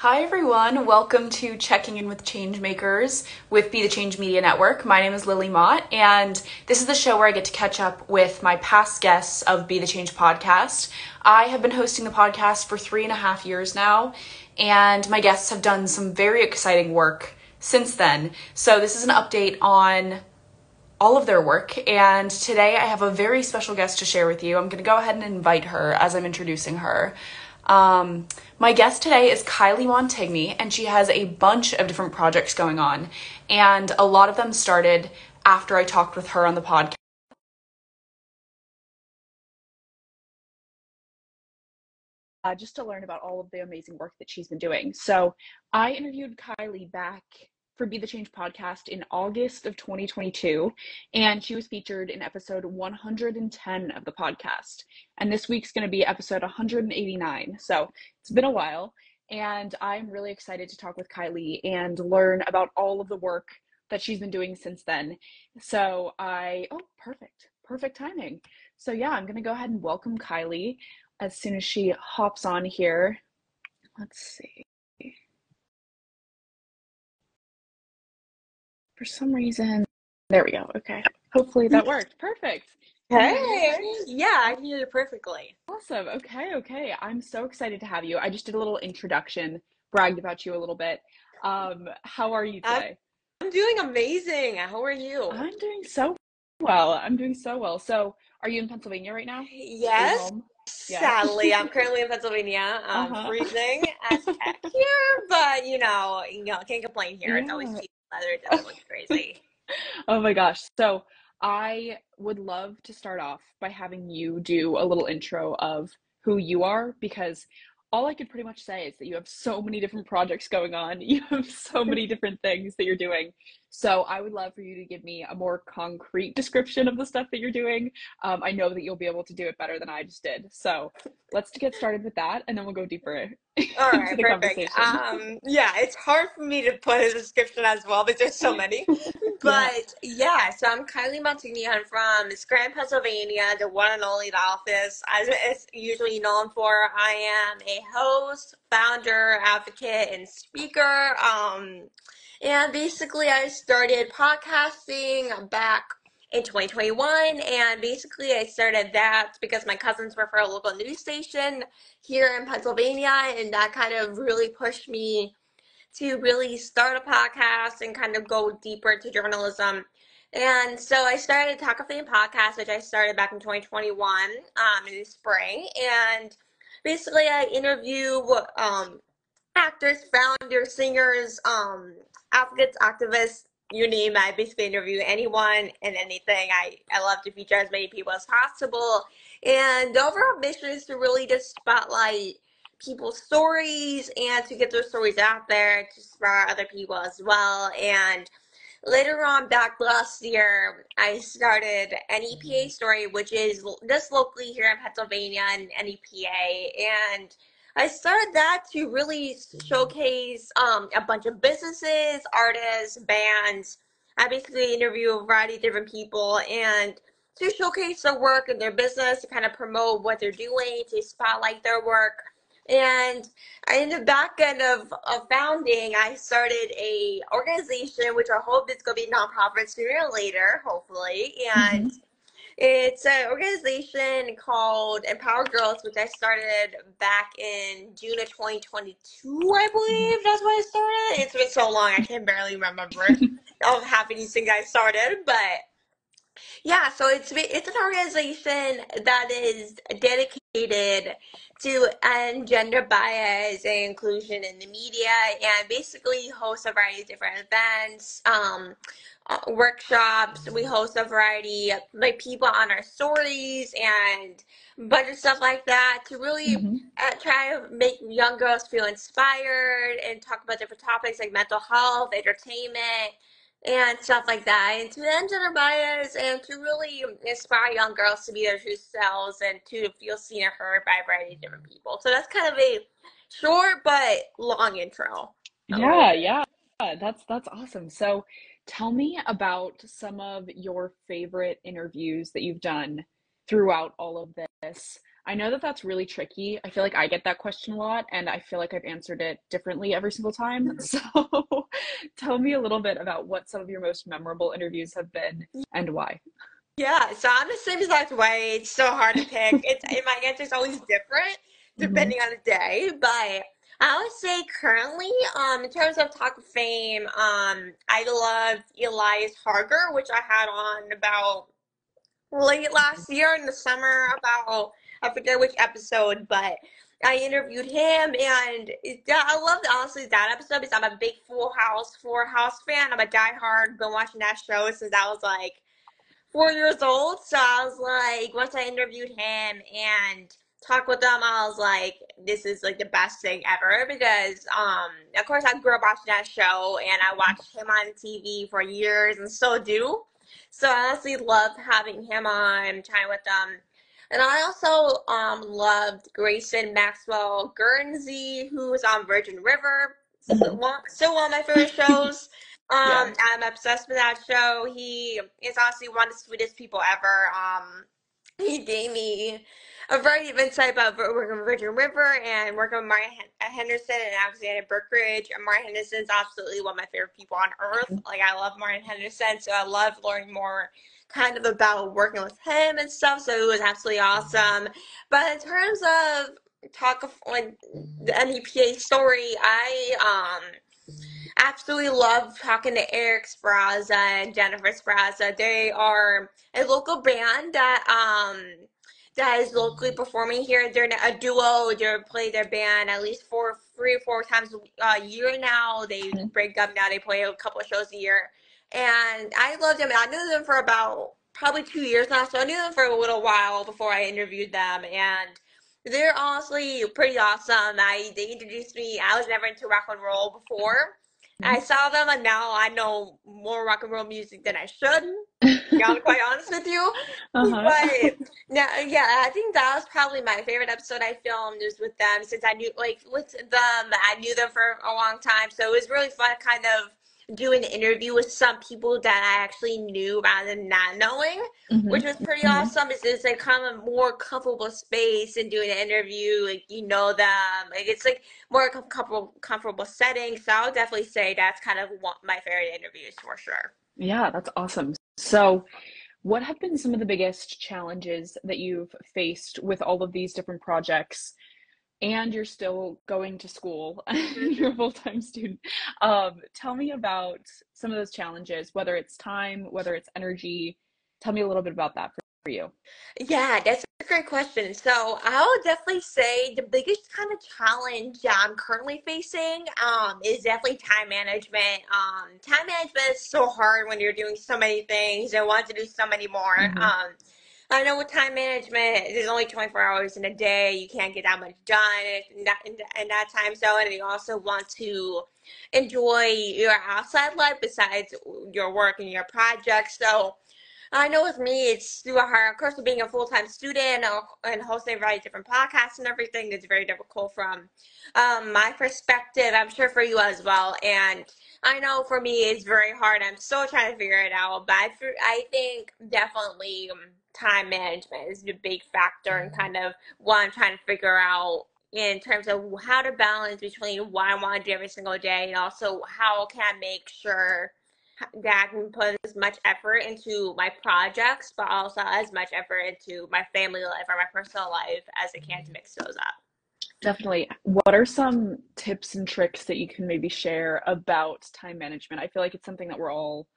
Hi, everyone. Welcome to Checking In with Changemakers with Be the Change Media Network. My name is Lily Mott, and this is the show where I get to catch up with my past guests of Be the Change podcast. I have been hosting the podcast for three and a half years now, and my guests have done some very exciting work since then. So, this is an update on all of their work, and today I have a very special guest to share with you. I'm going to go ahead and invite her as I'm introducing her. Um, my guest today is Kylie Montigney, and she has a bunch of different projects going on. And a lot of them started after I talked with her on the podcast. Uh, just to learn about all of the amazing work that she's been doing. So I interviewed Kylie back for Be the Change podcast in August of 2022, and she was featured in episode 110 of the podcast. And this week's going to be episode 189. So it's been a while, and I'm really excited to talk with Kylie and learn about all of the work that she's been doing since then. So I, oh, perfect, perfect timing. So yeah, I'm going to go ahead and welcome Kylie as soon as she hops on here. Let's see. For some reason, there we go. Okay. Hopefully that worked. Perfect. Hey. Yeah, I can hear you perfectly. Awesome. Okay. Okay. I'm so excited to have you. I just did a little introduction, bragged about you a little bit. Um, how are you today? I'm, doing amazing. How are you? I'm doing so well. I'm doing so well. So, are you in Pennsylvania right now? Yes. Yeah. Sadly, I'm currently in Pennsylvania. I'm uh-huh. freezing as heck here, but you know, you know, can't complain here. Yeah. It's always leather does look crazy. oh my gosh. So I would love to start off by having you do a little intro of who you are because all I could pretty much say is that you have so many different projects going on. You have so many different things that you're doing. So I would love for you to give me a more concrete description of the stuff that you're doing. Um, I know that you'll be able to do it better than I just did. So let's get started with that, and then we'll go deeper. All right, perfect. Um, yeah, it's hard for me to put a description as well because there's so many. But yeah. yeah, so I'm Kylie Montigney. I'm from Scranton, Pennsylvania, the one and only office. As it's usually known for, I am a host, founder, advocate, and speaker. Um, and basically, I started podcasting back in 2021 and basically i started that because my cousins were for a local news station here in pennsylvania and that kind of really pushed me to really start a podcast and kind of go deeper into journalism. And so i started Talk of Fame podcast which i started back in 2021 um, in the spring. And basically i interview um, actors founders singers um, advocates, activists, you name it. I basically interview anyone and anything. I, I love to feature as many people as possible. And the overall mission is to really just spotlight people's stories and to get those stories out there to inspire other people as well. And later on back last year, I started NEPA Story, which is just locally here in Pennsylvania and NEPA. And I started that to really showcase um, a bunch of businesses, artists, bands. I basically interview a variety of different people and to showcase their work and their business, to kind of promote what they're doing, to spotlight their work. And in the back end of, of founding, I started a organization which I hope is going to be nonprofit sooner or later, hopefully. And mm-hmm it's an organization called Empower Girls, which I started back in June of 2022, I believe. That's when I started. It's been so long, I can barely remember all half of things I started. But yeah, so it's it's an organization that is dedicated to end gender bias and inclusion in the media, and basically hosts a variety of different events. Um, uh, workshops. We host a variety of like people on our stories and a bunch of stuff like that to really uh, try to make young girls feel inspired and talk about different topics like mental health, entertainment, and stuff like that. And to end gender bias and to really inspire young girls to be their true selves and to feel seen and heard by a variety of different people. So that's kind of a short but long intro. Yeah, yeah. That's that's awesome. So Tell me about some of your favorite interviews that you've done throughout all of this. I know that that's really tricky. I feel like I get that question a lot, and I feel like I've answered it differently every single time. So tell me a little bit about what some of your most memorable interviews have been and why. Yeah, so I'm the same exact way. It's so hard to pick. It's my answer is always different mm-hmm. depending mm-hmm. on the day, but I would say currently, um, in terms of Talk of Fame, um, I love Elias Harger, which I had on about late last year in the summer about I forget which episode, but I interviewed him, and I loved honestly that episode because I'm a big Full House, Full House fan. I'm a diehard, been watching that show since I was like four years old. So I was like, once I interviewed him and talked with them, I was like, this is like the best thing ever because, um, of course, I grew up watching that show, and I watched him on TV for years, and still do. So I honestly loved having him on, chatting with them and I also um, loved Grayson Maxwell Gurnsey, who was on Virgin River. Mm-hmm. Still one of my favorite shows. Um, yeah. I'm obsessed with that show. He is honestly one of the sweetest people ever. Um, he gave me a variety of insight about working with Virgin River and working with Martin Henderson and Alexandra Breckenridge. And Martin Henderson is absolutely one of my favorite people on earth. Mm-hmm. Like I love Martin Henderson, so I love learning more kind of about working with him and stuff. So it was absolutely awesome. But in terms of talk of like the NEPA story, I um absolutely love talking to Eric Spraza and Jennifer Spraza. They are a local band that um that is locally performing here. They're a duo. They play their band at least four, three or four times a year now. They mm-hmm. break up now. They play a couple of shows a year and I loved them. I knew them for about probably two years now, so I knew them for a little while before I interviewed them, and they're honestly pretty awesome. I they introduced me. I was never into rock and roll before. I mm-hmm. saw them, and now I know more rock and roll music than I should. I'm quite honest with you, uh-huh. but yeah, yeah, I think that was probably my favorite episode I filmed was with them since I knew like with them. I knew them for a long time, so it was really fun, kind of do an interview with some people that I actually knew rather than not knowing, mm-hmm. which was pretty mm-hmm. awesome. It's, it's like kind of a more comfortable space and doing an interview, like you know them, like it's like more comfortable comfortable setting. So I'll definitely say that's kind of one, my favorite interviews for sure. Yeah, that's awesome. So. What have been some of the biggest challenges that you've faced with all of these different projects and you're still going to school and you're a full-time student um, tell me about some of those challenges whether it's time whether it's energy. Tell me a little bit about that for, for you. Yeah that's a great question. So i would definitely say the biggest kind of challenge i'm currently facing um, is definitely time management. Um, time management is so hard when you're doing so many things and want to do so many more. Mm-hmm. I know with time management, there's only 24 hours in a day. You can't get that much done in that, in, in that time zone. And you also want to enjoy your outside life besides your work and your projects. So I know with me, it's super hard. Of course, being a full time student and hosting a variety of different podcasts and everything, it's very difficult from um, my perspective. I'm sure for you as well. And I know for me, it's very hard. I'm still trying to figure it out. But I, I think definitely. Um, time management is a big factor and mm-hmm. kind of what I'm trying to figure out in terms of how to balance between what I want to do every single day and also how can I make sure that I can put as much effort into my projects, but also as much effort into my family life or my personal life as I can to mix those up. Definitely. What are some tips and tricks that you can maybe share about time management? I feel like it's something that we're all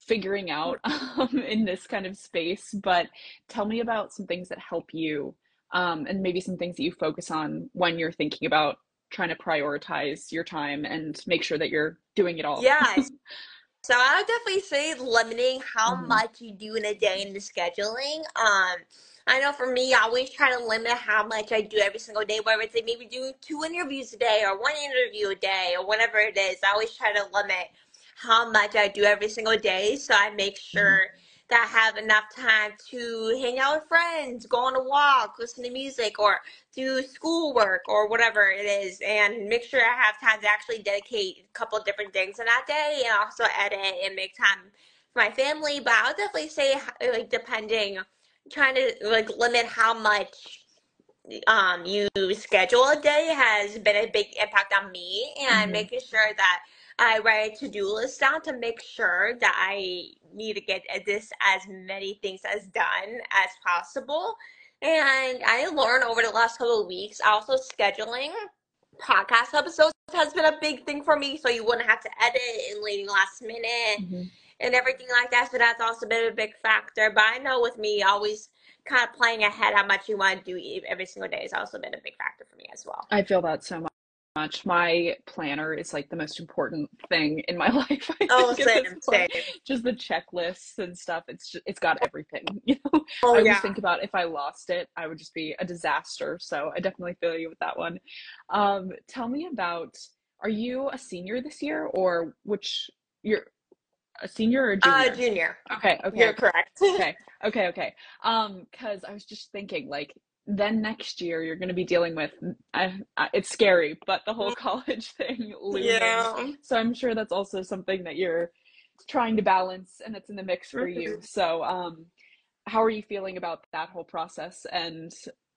figuring out um, in this kind of space. But tell me about some things that help you um, and maybe some things that you focus on when you're thinking about trying to prioritize your time and make sure that you're doing it all. Yeah. so I would definitely say limiting how mm-hmm. much you do in a day in the scheduling. Um, I know for me, I always try to limit how much I do every single day, whether it's like maybe do two interviews a day or one interview a day or whatever it is. I always try to limit how much I do every single day. So I make mm-hmm. sure that I have enough time to hang out with friends, go on a walk, listen to music, or do schoolwork or whatever it is, and make sure I have time to actually dedicate a couple different things in that day, and also edit and make time for my family. But I would definitely say, like, depending, trying to like limit how much um, you schedule a day has been a big impact on me and mm-hmm. making sure that I write a to-do list down to make sure that I need to get this as many things as done as possible. And I learned over the last couple of weeks also scheduling podcast episodes has been a big thing for me. So you wouldn't have to edit in late last minute mm-hmm. and everything like that. So that's also been a big factor. But I know with me always kind of playing ahead how much you want to do every single day has also been a big factor for me as well. I feel that so much much. My planner is like the most important thing in my life. I oh, same, same. Just the checklists and stuff. It's just, it's got everything. You know, oh, I yeah. think about if I lost it, I would just be a disaster. So I definitely feel you with that one. Um, tell me about. Are you a senior this year, or which you're a senior or junior? Uh, junior. Okay. Okay. You're correct. okay. Okay. Okay. Um, because I was just thinking, like, then next year you're going to be dealing with I, I, it's scary but the whole college thing looming. yeah so i'm sure that's also something that you're trying to balance and it's in the mix for you mm-hmm. so um how are you feeling about that whole process and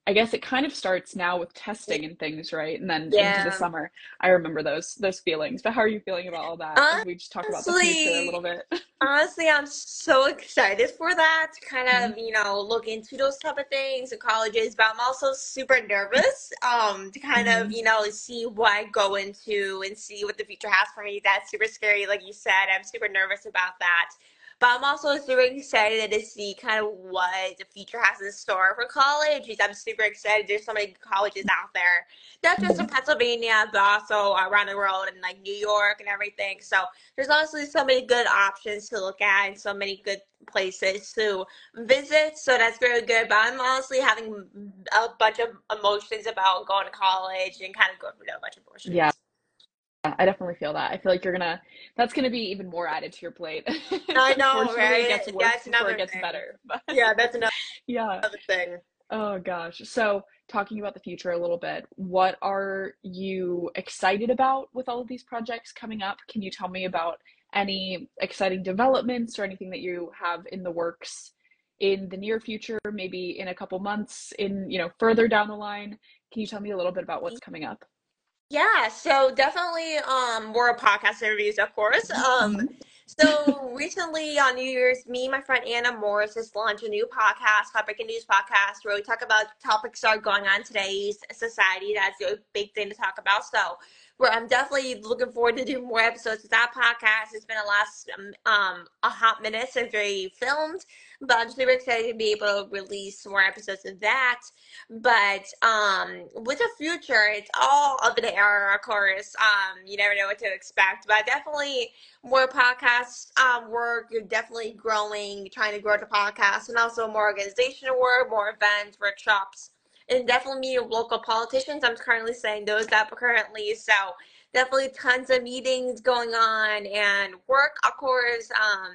I guess it kind of starts now with testing and things, right? And then yeah. into the summer. I remember those those feelings. But how are you feeling about all that? Honestly, we just talk about the future a little bit. honestly, I'm so excited for that to kind of, mm-hmm. you know, look into those type of things in colleges, but I'm also super nervous um to kind mm-hmm. of, you know, see what I go into and see what the future has for me. That's super scary, like you said. I'm super nervous about that. But I'm also super excited to see kind of what the future has in store for college. I'm super excited. There's so many colleges out there, not just in Pennsylvania, but also around the world and like New York and everything. So there's honestly so many good options to look at and so many good places to visit. So that's very good. But I'm honestly having a bunch of emotions about going to college and kind of going through a bunch of emotions. Yeah. I definitely feel that. I feel like you're gonna. That's gonna be even more added to your plate. I know, right? It gets worse that's before it gets thing. better. But, yeah, that's another. Yeah. Another thing. Oh gosh. So talking about the future a little bit, what are you excited about with all of these projects coming up? Can you tell me about any exciting developments or anything that you have in the works in the near future, maybe in a couple months, in you know further down the line? Can you tell me a little bit about what's mm-hmm. coming up? Yeah, so definitely um more podcast interviews, of course. Um mm-hmm. so recently on New Year's, me and my friend Anna Morris just launched a new podcast, Hot Breaking News Podcast, where we talk about topics that are going on in today's society. That's a big thing to talk about. So where I'm definitely looking forward to doing more episodes of that podcast. It's been a last um, um a hot minute since we filmed, but I'm super excited to be able to release more episodes of that. But um with the future, it's all up in the air, of course. Um, you never know what to expect, but definitely more podcast um work. You're definitely growing, trying to grow the podcast, and also more organizational work, more events, workshops and definitely meeting local politicians. I'm currently saying those up currently. So definitely tons of meetings going on and work, of course. Um,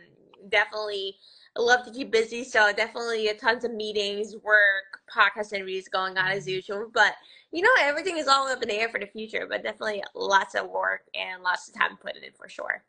definitely love to keep busy. So definitely tons of meetings, work, podcast interviews going on as usual. But you know, everything is all up in the air for the future, but definitely lots of work and lots of time put in for sure.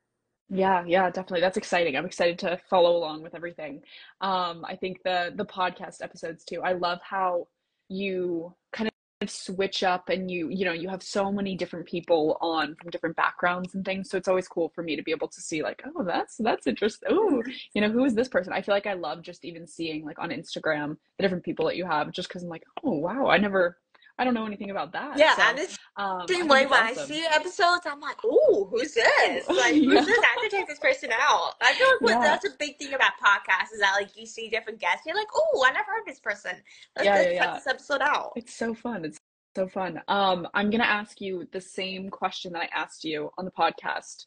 Yeah, yeah, definitely. That's exciting. I'm excited to follow along with everything. Um, I think the the podcast episodes too. I love how you kind of switch up and you you know you have so many different people on from different backgrounds and things so it's always cool for me to be able to see like oh that's that's interesting oh you know who is this person i feel like i love just even seeing like on instagram the different people that you have just because i'm like oh wow i never I don't know anything about that. Yeah, so, and it's um, same way when awesome. I see episodes, I'm like, "Ooh, who's this? Like, yeah. who's this? I have to check this person out." I feel like yeah. that's a big thing about podcasts is that like you see different guests, you're like, "Oh, I never heard this person. Let's, yeah, let's yeah, this episode out." It's so fun. It's so fun. Um, I'm gonna ask you the same question that I asked you on the podcast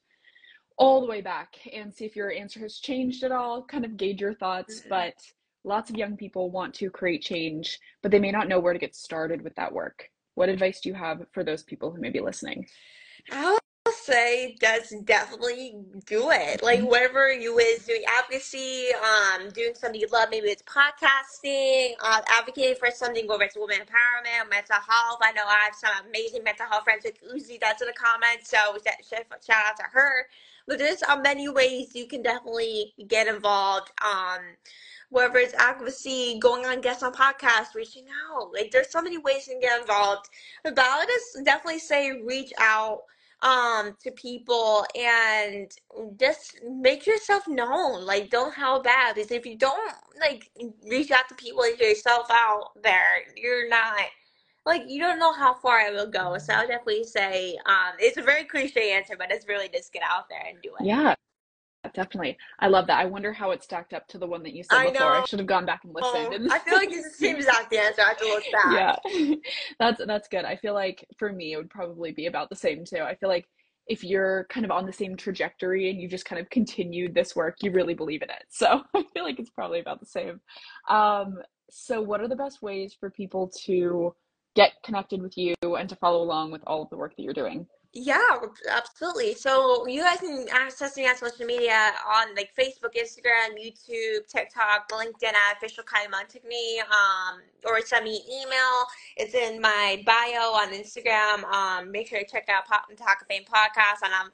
all the way back and see if your answer has changed at all. Kind of gauge your thoughts, mm-hmm. but lots of young people want to create change, but they may not know where to get started with that work. What advice do you have for those people who may be listening? I'll say just definitely do it. Like mm-hmm. whatever you is doing advocacy, um, doing something you love, maybe it's podcasting, uh, advocating for something, whether it's women empowerment, mental health. I know I have some amazing mental health friends with Uzi that's in the comments, so shout out to her. But there's uh, many ways you can definitely get involved. Um, whether it's advocacy, going on guests on podcasts, reaching out. Like there's so many ways to get involved. But I would just definitely say reach out um to people and just make yourself known. Like don't hold back because if you don't like reach out to people and yourself out there, you're not like you don't know how far it will go. So I'll definitely say um it's a very cliche answer, but it's really just get out there and do it. Yeah. Definitely. I love that. I wonder how it stacked up to the one that you said I before. Know. I should have gone back and listened. Oh, I feel like it's the same exact answer. I have to look back. Yeah. that's that's good. I feel like for me it would probably be about the same too. I feel like if you're kind of on the same trajectory and you just kind of continued this work, you really believe in it. So I feel like it's probably about the same. Um, so what are the best ways for people to get connected with you and to follow along with all of the work that you're doing? Yeah, absolutely. So you guys can access me on social media on like Facebook, Instagram, YouTube, TikTok, LinkedIn at official Kylie Montigney, um, or send me email. It's in my bio on Instagram. Um, make sure to check out Pop and Talk of Fame podcast on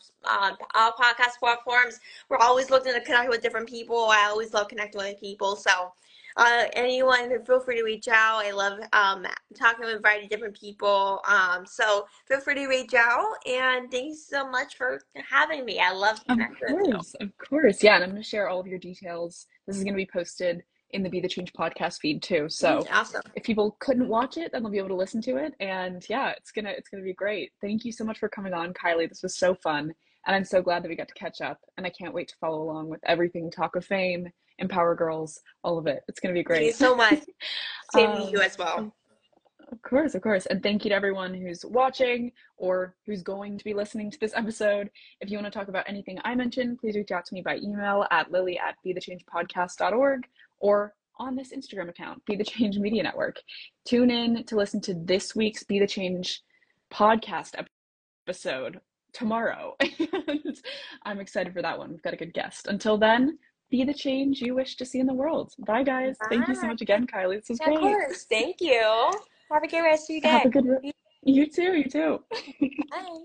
um, all podcast platforms. We're always looking to connect with different people. I always love connecting with people. So uh, anyone, feel free to reach out. I love um, talking with a variety of different people. Um, so feel free to reach out. And thanks so much for having me. I love connecting. Of course, of course. Yeah, and I'm going to share all of your details. This is going to be posted in the Be the Change podcast feed too. So awesome. if people couldn't watch it, then they'll be able to listen to it. And yeah, it's gonna it's gonna be great. Thank you so much for coming on, Kylie. This was so fun. And I'm so glad that we got to catch up. And I can't wait to follow along with everything Talk of Fame empower girls, all of it. It's going to be great. Thank you so much. Same um, to you as well. Of course, of course. And thank you to everyone who's watching or who's going to be listening to this episode. If you want to talk about anything I mentioned, please reach out to me by email at lily at be the change bethechangepodcast.org or on this Instagram account, Be the Change Media Network. Tune in to listen to this week's Be the Change podcast episode tomorrow. I'm excited for that one. We've got a good guest. Until then, be the change you wish to see in the world. Bye, guys. Bye. Thank you so much again, Kylie. This was great. Of course. Thank you. Have a good rest of your day. Have a good. Re- you too. You too. Bye.